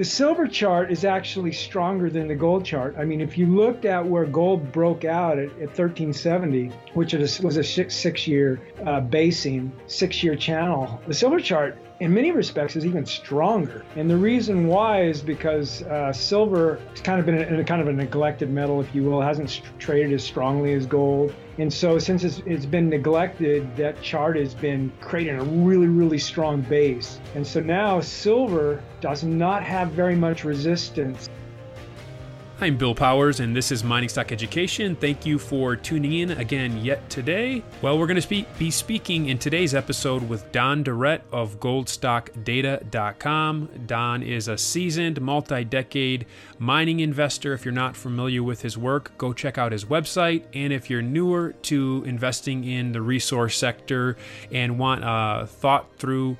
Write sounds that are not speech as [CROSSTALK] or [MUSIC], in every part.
The silver chart is actually stronger than the gold chart. I mean, if you looked at where gold broke out at, at 1370, which was a six, year uh, basing, six year channel, the silver chart in many respects is even stronger. And the reason why is because uh, silver has kind of been in a kind of a neglected metal, if you will, it hasn't traded as strongly as gold. And so since it's, it's been neglected, that chart has been creating a really, really strong base. And so now silver does not have very much resistance I'm Bill Powers, and this is Mining Stock Education. Thank you for tuning in again yet today. Well, we're going to be speaking in today's episode with Don Durrett of GoldStockData.com. Don is a seasoned, multi decade mining investor. If you're not familiar with his work, go check out his website. And if you're newer to investing in the resource sector and want a thought through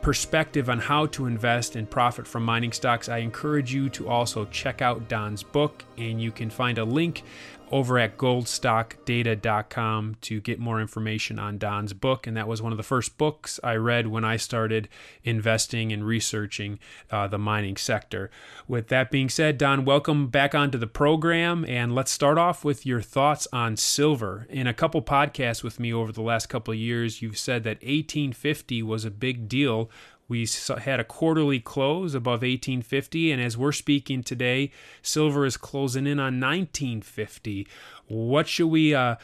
perspective on how to invest and profit from mining stocks, I encourage you to also check out Don's book, and you can find a link over at goldstockdata.com to get more information on Don's book. And that was one of the first books I read when I started investing and researching uh, the mining sector. With that being said, Don, welcome back onto the program. And let's start off with your thoughts on silver. In a couple podcasts with me over the last couple of years, you've said that 1850 was a big deal we had a quarterly close above 1850, and as we're speaking today, silver is closing in on 1950. What should we uh,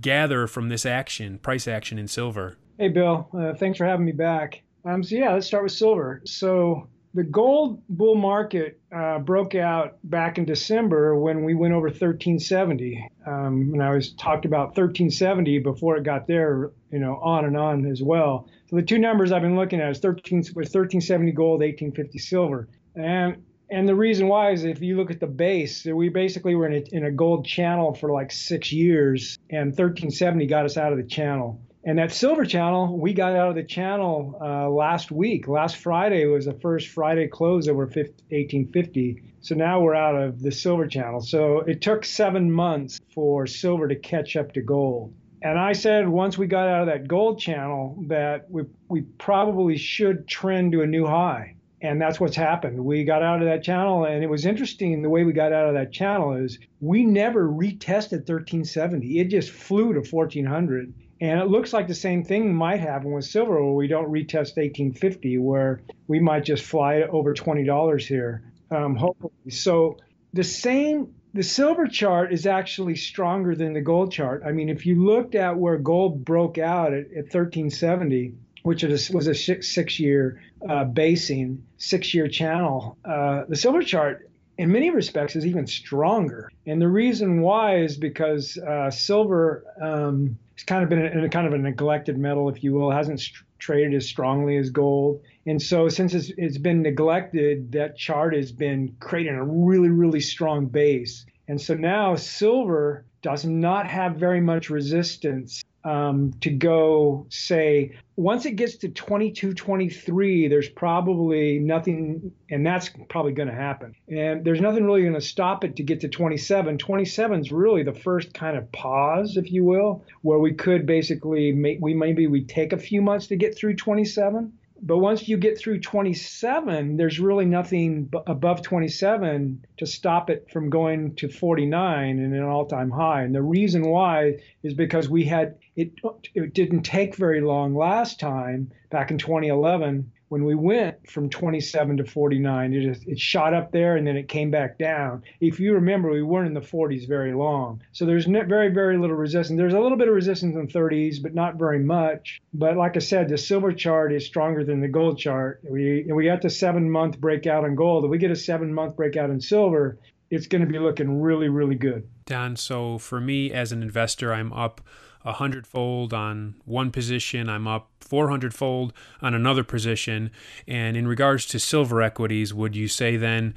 gather from this action, price action in silver? Hey, Bill. Uh, thanks for having me back. Um, so yeah, let's start with silver. So the gold bull market uh, broke out back in December when we went over 1370. Um, and I was talked about 1370 before it got there, you know, on and on as well. So the two numbers I've been looking at is 13 was 1370 gold, 1850 silver, and and the reason why is if you look at the base, we basically were in a, in a gold channel for like six years, and 1370 got us out of the channel. And that silver channel, we got out of the channel uh, last week. Last Friday was the first Friday close over 1850. So now we're out of the silver channel. So it took seven months for silver to catch up to gold. And I said once we got out of that gold channel that we, we probably should trend to a new high. And that's what's happened. We got out of that channel, and it was interesting the way we got out of that channel is we never retested 1370. It just flew to 1400 and it looks like the same thing might happen with silver, where we don't retest 1850, where we might just fly over $20 here, um, hopefully. So the same, the silver chart is actually stronger than the gold chart. I mean, if you looked at where gold broke out at, at 1370, which was a six year uh, basing, six year channel, uh, the silver chart in many respects is even stronger. And the reason why is because uh, silver um, has kind of been in a kind of a neglected metal, if you will, it hasn't st- traded as strongly as gold. And so since it's, it's been neglected, that chart has been creating a really, really strong base. And so now silver does not have very much resistance um, to go say once it gets to 22 23 there's probably nothing and that's probably going to happen. And there's nothing really going to stop it to get to 27 27 is really the first kind of pause if you will where we could basically make we maybe we take a few months to get through 27 but once you get through 27, there's really nothing above 27 to stop it from going to 49 and an all-time high. And the reason why is because we had it. It didn't take very long last time back in 2011 when we went from 27 to 49, it, just, it shot up there and then it came back down. If you remember, we weren't in the 40s very long. So there's very, very little resistance. There's a little bit of resistance in the 30s, but not very much. But like I said, the silver chart is stronger than the gold chart. We, we got the seven month breakout on gold. If we get a seven month breakout in silver, it's going to be looking really, really good. Don, so for me as an investor, I'm up a hundredfold on one position. I'm up 400 fold on another position. And in regards to silver equities, would you say then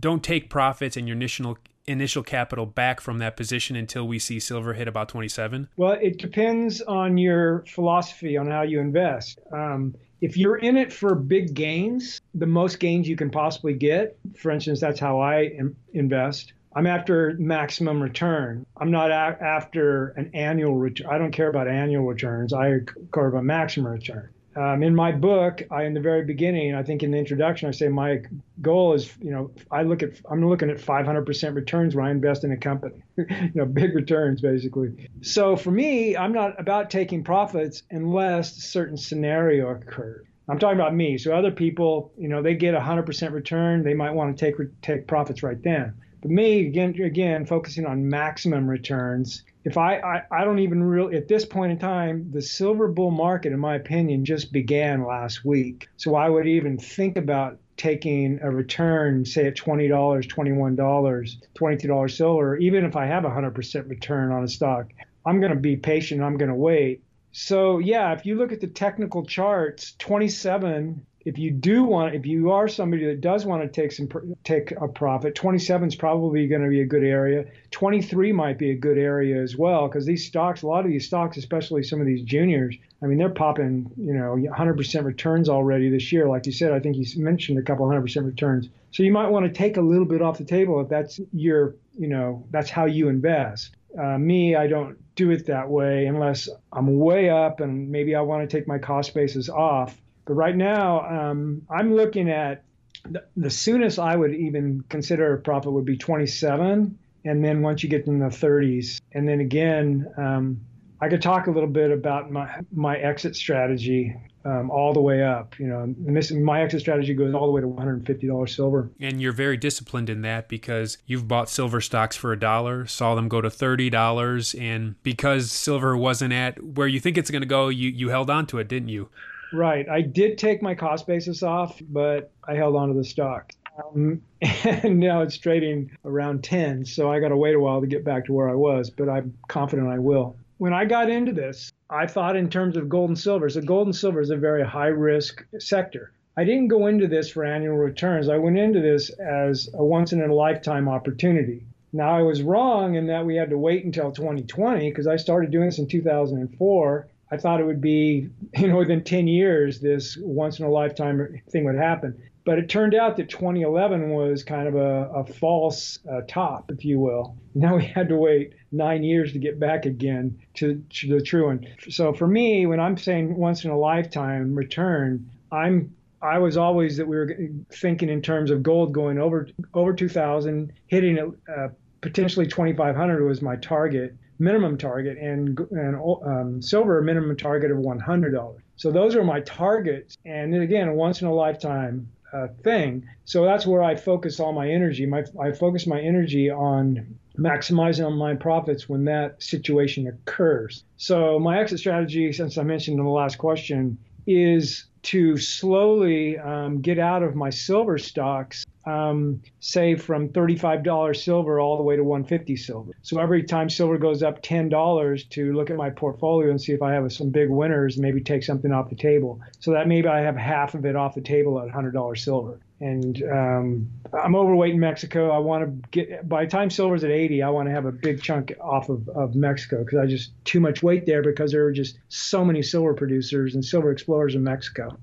don't take profits and your initial initial capital back from that position until we see silver hit about 27? Well, it depends on your philosophy on how you invest. Um, if you're in it for big gains, the most gains you can possibly get, for instance, that's how I invest. I'm after maximum return. I'm not a- after an annual return. I don't care about annual returns. I care about maximum return. Um, in my book, I in the very beginning, I think in the introduction, I say my goal is, you know, I look at I'm looking at 500% returns when I invest in a company, [LAUGHS] you know, big returns basically. So for me, I'm not about taking profits unless a certain scenario occurs. I'm talking about me. So other people, you know, they get 100% return, they might want to take take profits right then. But me, again, again, focusing on maximum returns. If I, I, I don't even really, at this point in time, the silver bull market, in my opinion, just began last week. So I would even think about taking a return, say at $20, $21, $22 silver, even if I have a 100% return on a stock, I'm going to be patient. I'm going to wait. So, yeah, if you look at the technical charts, 27 if you do want, if you are somebody that does want to take some take a profit, 27 is probably going to be a good area. 23 might be a good area as well because these stocks, a lot of these stocks, especially some of these juniors, I mean, they're popping, you know, 100% returns already this year. Like you said, I think you mentioned a couple 100% returns. So you might want to take a little bit off the table if that's your, you know, that's how you invest. Uh, me, I don't do it that way unless I'm way up and maybe I want to take my cost basis off but right now, um, I'm looking at the, the, soonest I would even consider a profit would be 27, and then once you get in the 30s, and then again, um, I could talk a little bit about my my exit strategy um, all the way up. You know, this my exit strategy goes all the way to $150 silver. And you're very disciplined in that because you've bought silver stocks for a dollar, saw them go to thirty dollars, and because silver wasn't at where you think it's going to go, you you held on to it, didn't you? Right. I did take my cost basis off, but I held on to the stock. Um, [LAUGHS] and now it's trading around 10, so I got to wait a while to get back to where I was, but I'm confident I will. When I got into this, I thought in terms of gold and silver. So gold and silver is a very high risk sector. I didn't go into this for annual returns. I went into this as a once in a lifetime opportunity. Now I was wrong in that we had to wait until 2020 because I started doing this in 2004 I thought it would be, [LAUGHS] you know, within 10 years, this once in a lifetime thing would happen. But it turned out that 2011 was kind of a, a false uh, top, if you will. Now we had to wait nine years to get back again to, to the true one. So for me, when I'm saying once in a lifetime return, I'm I was always that we were thinking in terms of gold going over over 2,000, hitting it uh, potentially 2,500 was my target minimum target, and and um, silver minimum target of $100. So those are my targets, and again, a once in a lifetime uh, thing. So that's where I focus all my energy. My I focus my energy on maximizing on my profits when that situation occurs. So my exit strategy, since I mentioned in the last question, is to slowly um, get out of my silver stocks um, say from $35 silver all the way to 150 silver. So every time silver goes up $10 to look at my portfolio and see if I have some big winners, maybe take something off the table. So that maybe I have half of it off the table at $100 silver. And um, I'm overweight in Mexico. I want to get by the time silver's at 80, I want to have a big chunk off of, of Mexico because I just too much weight there because there are just so many silver producers and silver explorers in Mexico.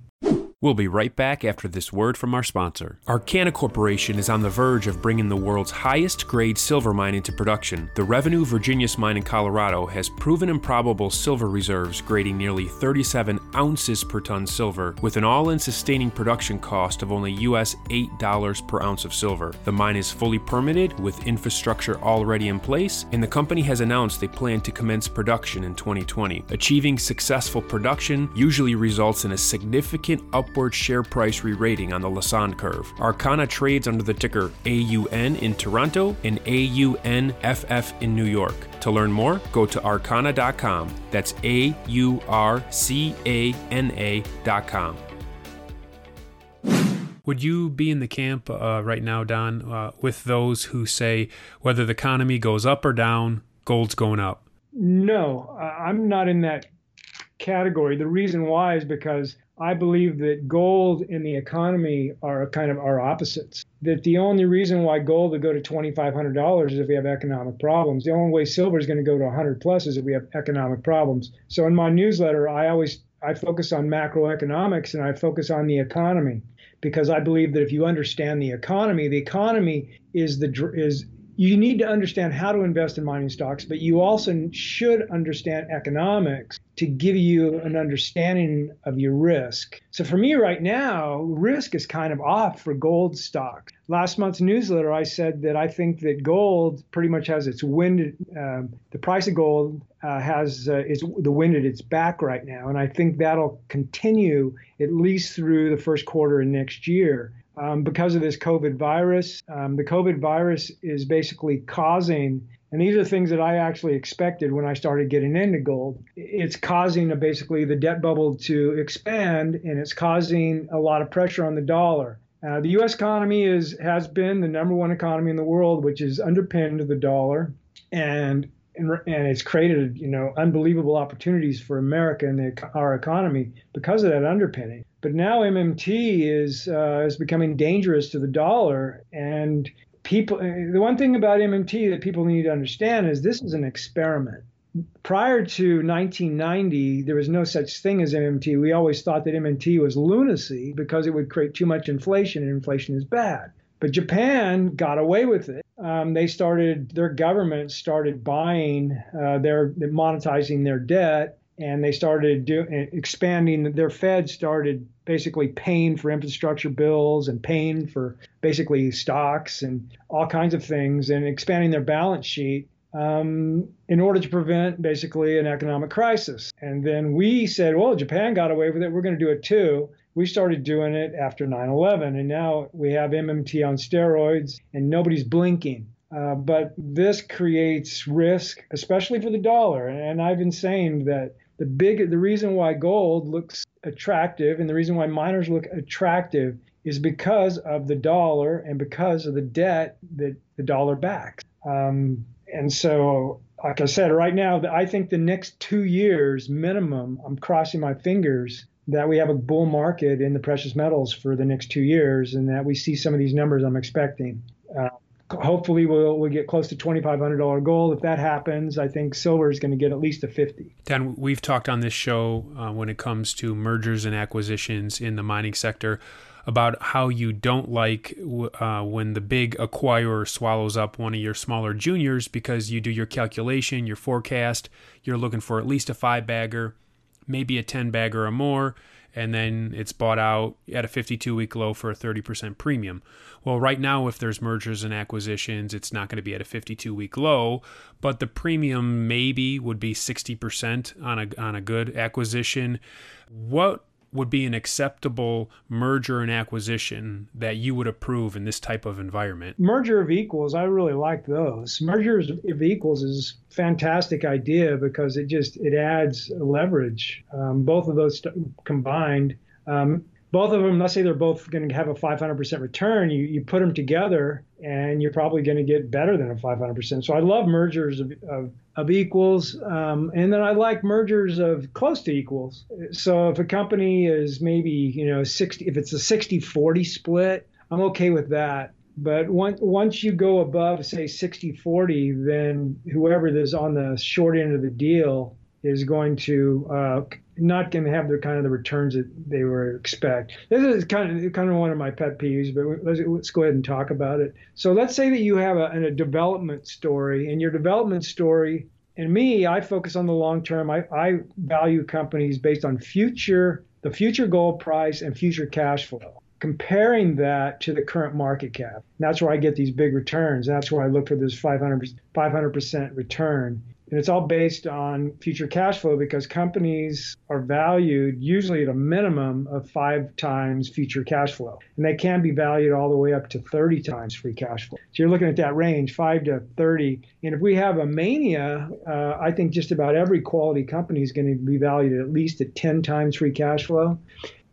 We'll be right back after this word from our sponsor. Aurcana Corporation is on the verge of bringing the world's highest grade silver mine into production. The Revenue Virginius mine in Colorado has proven improbable silver reserves grading nearly 37 ounces per ton silver with an all in sustaining production cost of only US $8 per ounce of silver. The mine is fully permitted with infrastructure already in place, and the company has announced they plan to commence production in 2020. Achieving successful production usually results in a significant up upward share price re rating on the Lassonde curve. Aurcana trades under the ticker AUN in Toronto and AUNFF in New York. To learn more, go to aurcana.com. That's A U R C A N A.com. Would you be in the camp uh, right now, Don, uh, with those who say whether the economy goes up or down, gold's going up? No, I'm not in that category. The reason why is because I believe that gold and the economy are kind of our opposites. That the only reason why gold would go to $2,500 is if we have economic problems. The only way silver is going to go to 100 plus is if we have economic problems. So in my newsletter, I always I focus on macroeconomics and I focus on the economy because I believe that if you understand the economy, the economy is the is you need to understand how to invest in mining stocks, but you also should understand economics to give you an understanding of your risk. So for me right now, risk is kind of off for gold stocks. Last month's newsletter, I said that I think that gold pretty much has its wind. Uh, the price of gold uh, has uh, is the wind at its back right now, and I think that'll continue at least through the first quarter of next year um, because of this COVID virus. Um, the COVID virus is basically causing, and these are things that I actually expected when I started getting into gold. It's causing a, basically the debt bubble to expand, and it's causing a lot of pressure on the dollar. Uh, the U.S. economy is has been the number one economy in the world, which is underpinned the dollar, and and, and it's created you know unbelievable opportunities for America and the, our economy because of that underpinning. But now MMT is uh, is becoming dangerous to the dollar, and people. The one thing about MMT that people need to understand is this is an experiment. Prior to 1990, there was no such thing as MMT. We always thought that MMT was lunacy because it would create too much inflation, and inflation is bad. But Japan got away with it. Um, they started, their government started buying, uh, their monetizing their debt and they started do, expanding. Their Fed started basically paying for infrastructure bills and paying for basically stocks and all kinds of things, and expanding their balance sheet um, in order to prevent basically an economic crisis. And then we said, well, Japan got away with it. We're going to do it too. We started doing it after 9 11, and now we have MMT on steroids, and nobody's blinking. Uh, but this creates risk, especially for the dollar. And I've been saying that the big the reason why gold looks attractive and the reason why miners look attractive is because of the dollar and because of the debt that the dollar backs. Um, and so, like I said, right now, I think the next two years minimum, I'm crossing my fingers that we have a bull market in the precious metals for the next two years and that we see some of these numbers I'm expecting. Uh, hopefully we'll, we'll get close to $2,500 gold. If that happens, I think silver is going to get at least a 50. Don, we've talked on this show uh, when it comes to mergers and acquisitions in the mining sector about how you don't like uh, when the big acquirer swallows up one of your smaller juniors because you do your calculation, your forecast, you're looking for at least a five bagger, maybe a 10 bagger or more and then it's bought out at a 52 week low for a 30% premium. Well, right now, if there's mergers and acquisitions, it's not going to be at a 52 week low, but the premium maybe would be 60% on a, on a good acquisition. What would be an acceptable merger and acquisition that you would approve in this type of environment? Merger of equals, I really like those. Mergers of equals is fantastic idea because it just it adds leverage. Um, both of those combined. Um, both of them, let's say they're both going to have a 500% return, you, you put them together and you're probably going to get better than a 500%. So I love mergers of, of, of equals. Um, and then I like mergers of close to equals. So if a company is maybe, you know, 60, if it's a 60 40 split, I'm okay with that. But once once you go above, say, 60 40, then whoever is on the short end of the deal is going to uh, not going to have the kind of the returns that they were expect. This is kind of kind of one of my pet peeves, but let's, let's go ahead and talk about it. So let's say that you have a, a development story, and your development story, and me, I focus on the long term. I, I value companies based on future the future gold price and future cash flow. Comparing that to the current market cap. And that's where I get these big returns. That's where I look for this 500 500% return. And it's all based on future cash flow because companies are valued usually at a minimum of five times future cash flow. And they can be valued all the way up to 30 times free cash flow. So you're looking at that range, five to 30. And if we have a mania, uh, I think just about every quality company is going to be valued at least at 10 times free cash flow.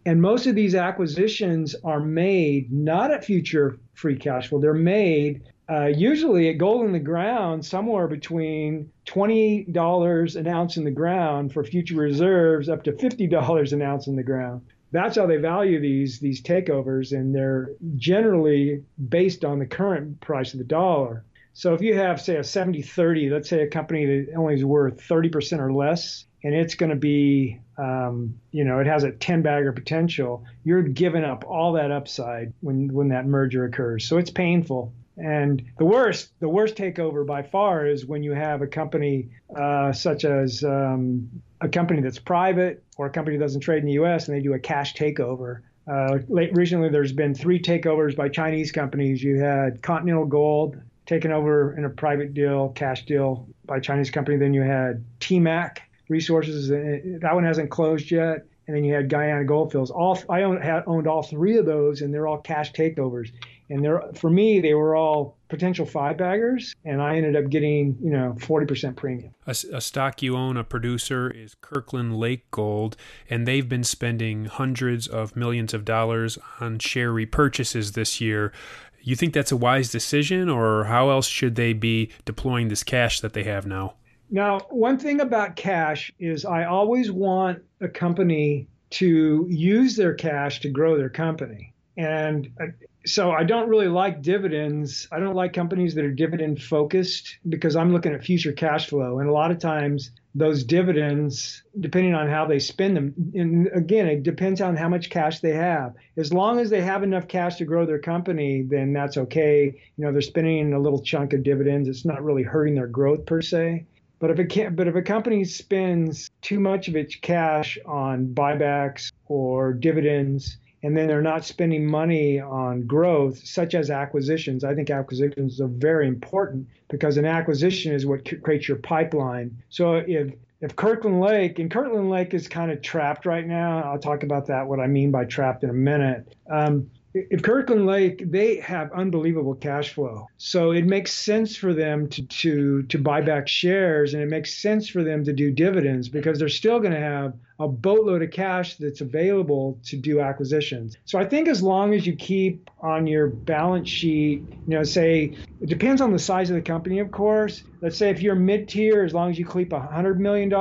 And most of these acquisitions are made not at future free cash flow, they're made uh, usually at gold in the ground, somewhere between $20 an ounce in the ground for future reserves up to $50 an ounce in the ground. That's how they value these these takeovers, and they're generally based on the current price of the dollar. So if you have, say, a 70 30, let's say a company that only is worth 30% or less, and it's going to be, um, you know, it has a 10 bagger potential, you're giving up all that upside when, when that merger occurs. So it's painful. And the worst, the worst takeover by far is when you have a company uh, such as um, a company that's private or a company that doesn't trade in the U.S. and they do a cash takeover. Uh, late, recently, there's been three takeovers by Chinese companies. You had Continental Gold taken over in a private deal, cash deal by a Chinese company. Then you had TMAC Resources. Uh, that one hasn't closed yet. And then you had Guyana Goldfields. All I owned, had, owned all three of those, and they're all cash takeovers. And they're for me, they were all potential five baggers, and I ended up getting you know 40% premium. A, a, stock you own, a producer, is Kirkland Lake Gold, and they've been spending hundreds of millions of dollars on share repurchases this year. You think that's a wise decision, or how else should they be deploying this cash that they have now? Now, one thing about cash is I always want a company to use their cash to grow their company. And uh, so I don't really like dividends. I don't like companies that are dividend focused because I'm looking at future cash flow. And a lot of times those dividends, depending on how they spend them, and again, it depends on how much cash they have. As long as they have enough cash to grow their company, then that's okay. You know, they're spending a little chunk of dividends. It's not really hurting their growth per se. But if it but if a company spends too much of its cash on buybacks or dividends, and then they're not spending money on growth, such as acquisitions. I think acquisitions are very important because an acquisition is what creates your pipeline. So if if Kirkland Lake and Kirkland Lake is kind of trapped right now, I'll talk about that. What I mean by trapped in a minute. Um, if Kirkland Lake, they have unbelievable cash flow. So it makes sense for them to, to, to buy back shares and it makes sense for them to do dividends because they're still going to have a boatload of cash that's available to do acquisitions. So I think as long as you keep on your balance sheet, you know, say it depends on the size of the company, of course. Let's say if you're mid tier, as long as you keep $100 million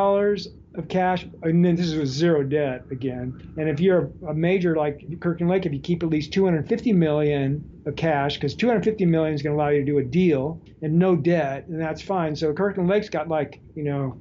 of cash, and then this is with zero debt again. And if you're a major like Kirkland Lake, if you keep at least 250 million of cash, because 250 million is going to allow you to do a deal and no debt, and that's fine. So Kirkland Lake's got like you know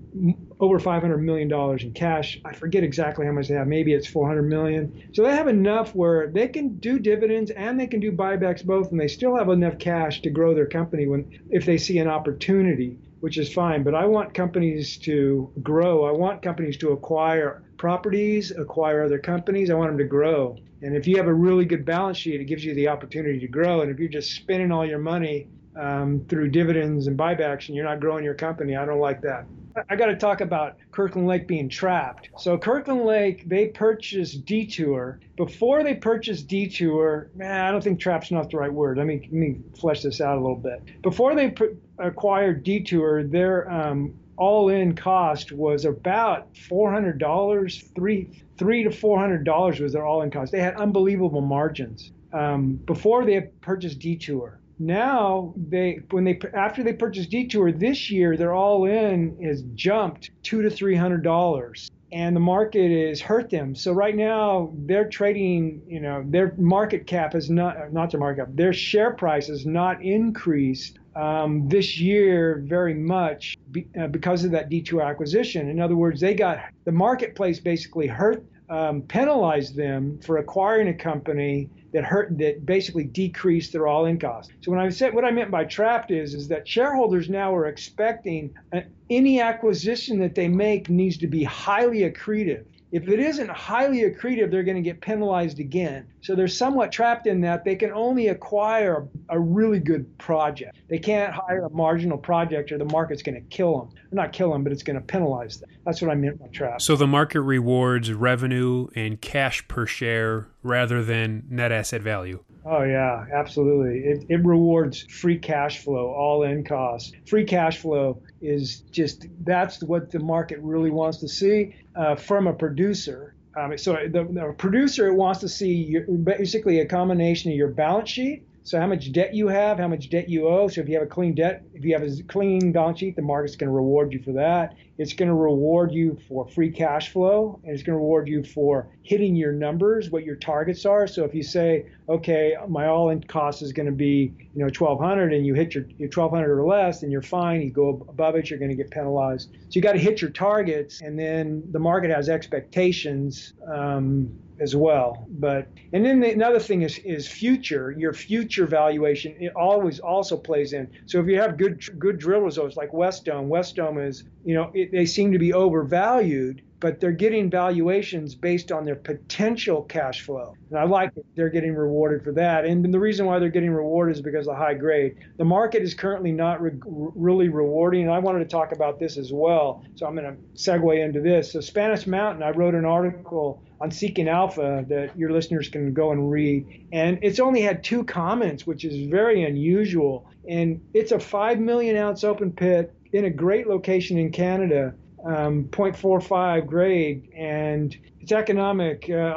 over 500 million dollars in cash. I forget exactly how much they have. Maybe it's 400 million. So they have enough where they can do dividends and they can do buybacks both, and they still have enough cash to grow their company when if they see an opportunity which is fine. But I want companies to grow. I want companies to acquire properties, acquire other companies. I want them to grow. And if you have a really good balance sheet, it gives you the opportunity to grow. And if you're just spending all your money um, through dividends and buybacks and you're not growing your company, I don't like that. I got to talk about Kirkland Lake being trapped. So Kirkland Lake, they purchased Detour. Before they purchased Detour, man, I don't think trap's not the right word. Let me let me flesh this out a little bit. Before they pr- acquired Detour, their um, all-in cost was about four hundred dollars, three three to four hundred dollars was their all-in cost. They had unbelievable margins um, before they purchased Detour now they when they after they purchased Detour this year their all in is jumped two to three hundred dollars. And the market has hurt them. So right now they're trading you know their market cap is not not their market cap their share price has not increased um, this year very much be, uh, because of that Detour acquisition. In other words they got the marketplace basically hurt um, penalized them for acquiring a company that hurt that basically decreased their all-in cost. So when I said what I meant by trapped is is that shareholders now are expecting uh, any acquisition that they make needs to be highly accretive. If it isn't highly accretive, they're going to get penalized again. So they're somewhat trapped in that they can only acquire a really good project. They can't hire a marginal project or the market's going to kill them. Not kill them, but it's going to penalize them. That's what I meant by trap. So the market rewards revenue and cash per share rather than net asset value. Oh yeah, absolutely. It, it rewards free cash flow, all in costs. Free cash flow is just that's what the market really wants to see uh, from a producer. Um, so the, the, producer wants to see your, basically a combination of your balance sheet. So how much debt you have, how much debt you owe. So if you have a clean debt, if you have a clean balance sheet, the market's going to reward you for that. It's going to reward you for free cash flow, and it's going to reward you for hitting your numbers, what your targets are. So if you say, okay, my all-in cost is going to be, you know, 1,200, and you hit your, your 1,200 or less, then you're fine. You go above it, you're going to get penalized. So you got to hit your targets, and then the market has expectations. Um, as well. But and then the, another thing is is future. Your future valuation it always also plays in. So if you have good good drill results like Wesdome, Wesdome is you know it, they seem to be overvalued, but they're getting valuations based on their potential cash flow. And I like it. They're getting rewarded for that. And the reason why they're getting rewarded is because of the high grade. The market is currently not re- really rewarding. And I wanted to talk about this as well. So I'm going to segue into this. So Spanish Mountain, I wrote an article on Seeking Alpha that your listeners can go and read. And it's only had two comments, which is very unusual. And it's a 5 million ounce open pit in a great location in Canada um, 0.45 grade, and it's economic. Uh,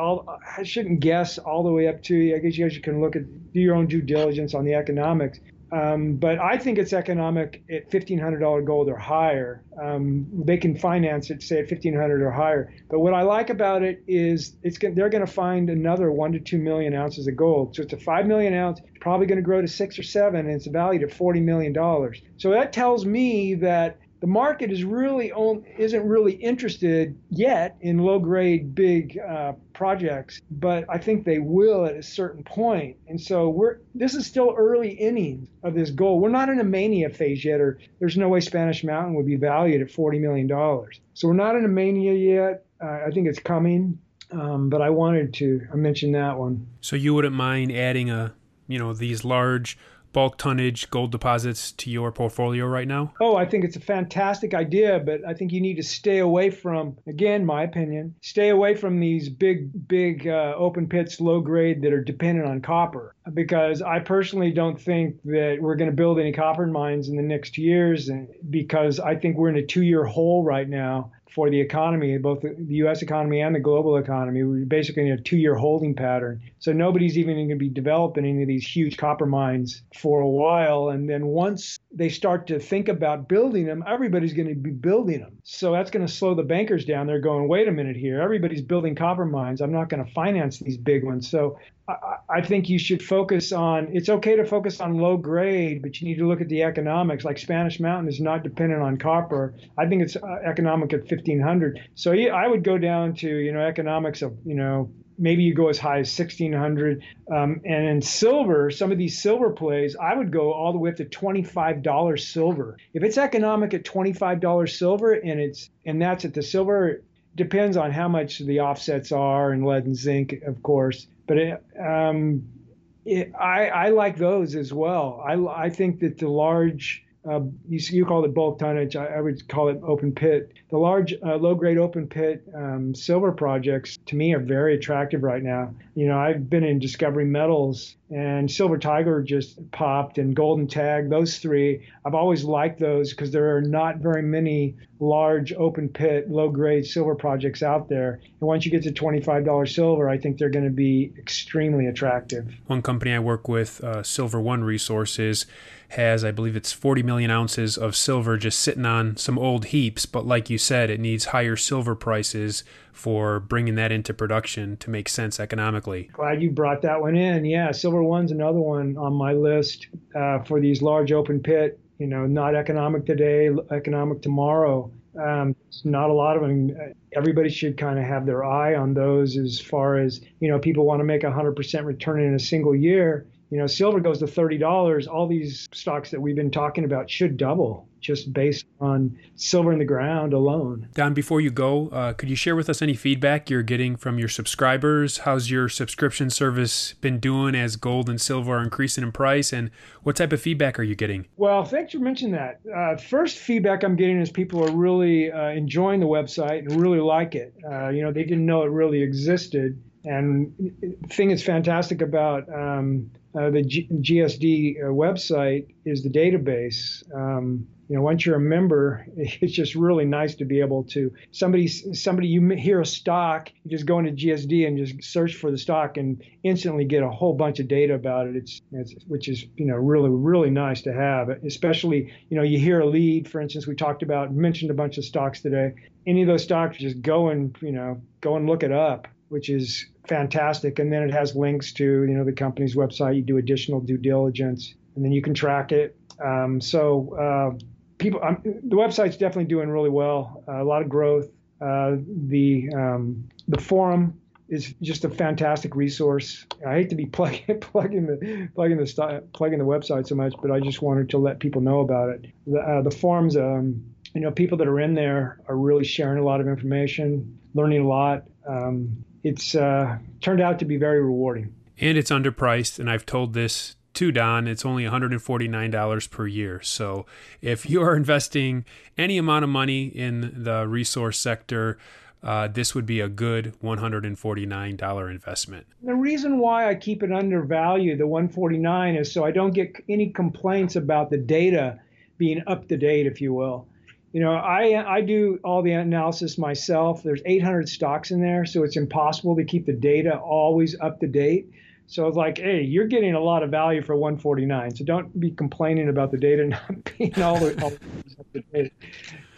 I shouldn't guess all the way up to. I guess you guys can look at do your own due diligence on the economics. Um, but I think it's economic at $1,500 gold or higher. Um, they can finance it, say at 1,500 or higher. But what I like about it is it's they're going to find another one to two million ounces of gold. So it's a five million ounce, probably going to grow to six or seven, and it's valued at 40 million dollars. So that tells me that the market is really on, isn't really interested yet in low grade big uh, projects, but I think they will at a certain point. And so we're this is still early innings of this goal. We're not in a mania phase yet, or there's no way Spanish Mountain would be valued at forty million dollars. So we're not in a mania yet. Uh, I think it's coming, um, but I wanted to I mentioned that one. So you wouldn't mind adding a you know these large bulk tonnage gold deposits to your portfolio right now? Oh, I think it's a fantastic idea, but I think you need to stay away from, again, my opinion, stay away from these big, big uh, open pits, low grade that are dependent on copper. Because I personally don't think that we're going to build any copper mines in the next years, because I think we're in a two year hole right now for the economy, both the U.S. economy and the global economy. We're basically in a two-year holding pattern. So nobody's even going to be developing any of these huge copper mines for a while. And then once they start to think about building them, everybody's going to be building them. So that's going to slow the bankers down. They're going, wait a minute here. Everybody's building copper mines. I'm not going to finance these big ones. So I, think you should focus on. It's okay to focus on low grade, but you need to look at the economics. Like Spanish Mountain is not dependent on copper. I think it's uh, economic at 1500. So I would go down to you know economics of you know maybe you go as high as 1600 um, and in silver some of these silver plays i would go all the way up to $25 silver if it's economic at $25 silver and it's and that's at the silver depends on how much the offsets are and lead and zinc of course but it, um, it, I, I like those as well i, I think that the large uh, you, you call it bulk tonnage. I, I, would call it open pit. The large, uh, low grade open pit um, silver projects to me are very attractive right now. You know, I've been in Discovery Metals and Silver Tiger just popped and Golden Tag, those three. I've always liked those because there are not very many large open pit, low grade silver projects out there. And once you get to $25 silver, I think they're going to be extremely attractive. One company I work with, uh, Silver One Resources, has, I believe it's 40 million ounces of silver just sitting on some old heaps. But like you said, it needs higher silver prices for bringing that into production to make sense economically. Glad you brought that one in. Yeah, Silver One's another one on my list uh, for these large open pit, you know, not economic today, economic tomorrow. Um, not a lot of them. Everybody should kind of have their eye on those as far as, you know, people want to make a 100% return in a single year you know, silver goes to $30, all these stocks that we've been talking about should double just based on silver in the ground alone. Don, before you go, uh, could you share with us any feedback you're getting from your subscribers? How's your subscription service been doing as gold and silver are increasing in price? And what type of feedback are you getting? Well, thanks for mentioning that. Uh, first feedback I'm getting is people are really uh, enjoying the website and really like it. Uh, you know, they didn't know it really existed. And the thing that's fantastic about um, uh, the G- GSD uh, website is the database. Um, you know, once you're a member, [LAUGHS] it's just really nice to be able to somebody somebody you hear a stock, you just go into GSD and just search for the stock and instantly get a whole bunch of data about it. It's, it's which is you know really really nice to have, especially you know you hear a lead, for instance, we talked about mentioned a bunch of stocks today. Any of those stocks, just go and you know go and look it up which is fantastic. And then it has links to you know the company's website. You do additional due diligence, and then you can track it. Um, so uh, people, um, the website's definitely doing really well. Uh, a lot of growth. Uh, the um, the forum is just a fantastic resource. I hate to be [LAUGHS] plugging plugging the plugging the plugging the website so much, but I just wanted to let people know about it. The, uh, the forums, um, you know, people that are in there are really sharing a lot of information, learning a lot. Um, it's uh, turned out to be very rewarding. And it's underpriced, and I've told this to Don, it's only $149 per year. So if you are [LAUGHS] investing any amount of money in the resource sector, uh, this would be a good $149 investment. The reason why I keep it undervalued, the 149, is so I don't get any complaints about the data being up to date, if you will. You know, I I do all the analysis myself. There's 800 stocks in there, so it's impossible to keep the data always up to date. So it's like, hey, you're getting a lot of value for 149. So don't be complaining about the data [LAUGHS] not being all, the, all up to date.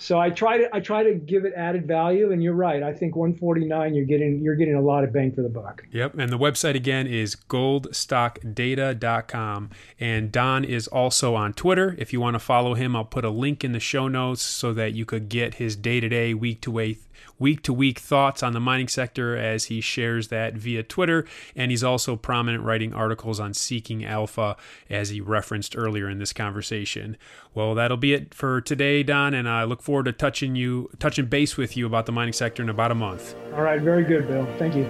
So I try to I try to give it added value, and you're right. I think 149 you're getting you're getting a lot of bang for the buck. Yep, and the website again is goldstockdata.com, and Don is also on Twitter. If you want to follow him, I'll put a link in the show notes so that you could get his day to day, week to week week to week thoughts on the mining sector as he shares that via Twitter. And he's also prominent writing articles on Seeking Alpha, as he referenced earlier in this conversation. Well, that'll be it for today, Don, and I look forward to touching you, touching base with you about the mining sector in about a month. All right, very good, Bill. Thank you.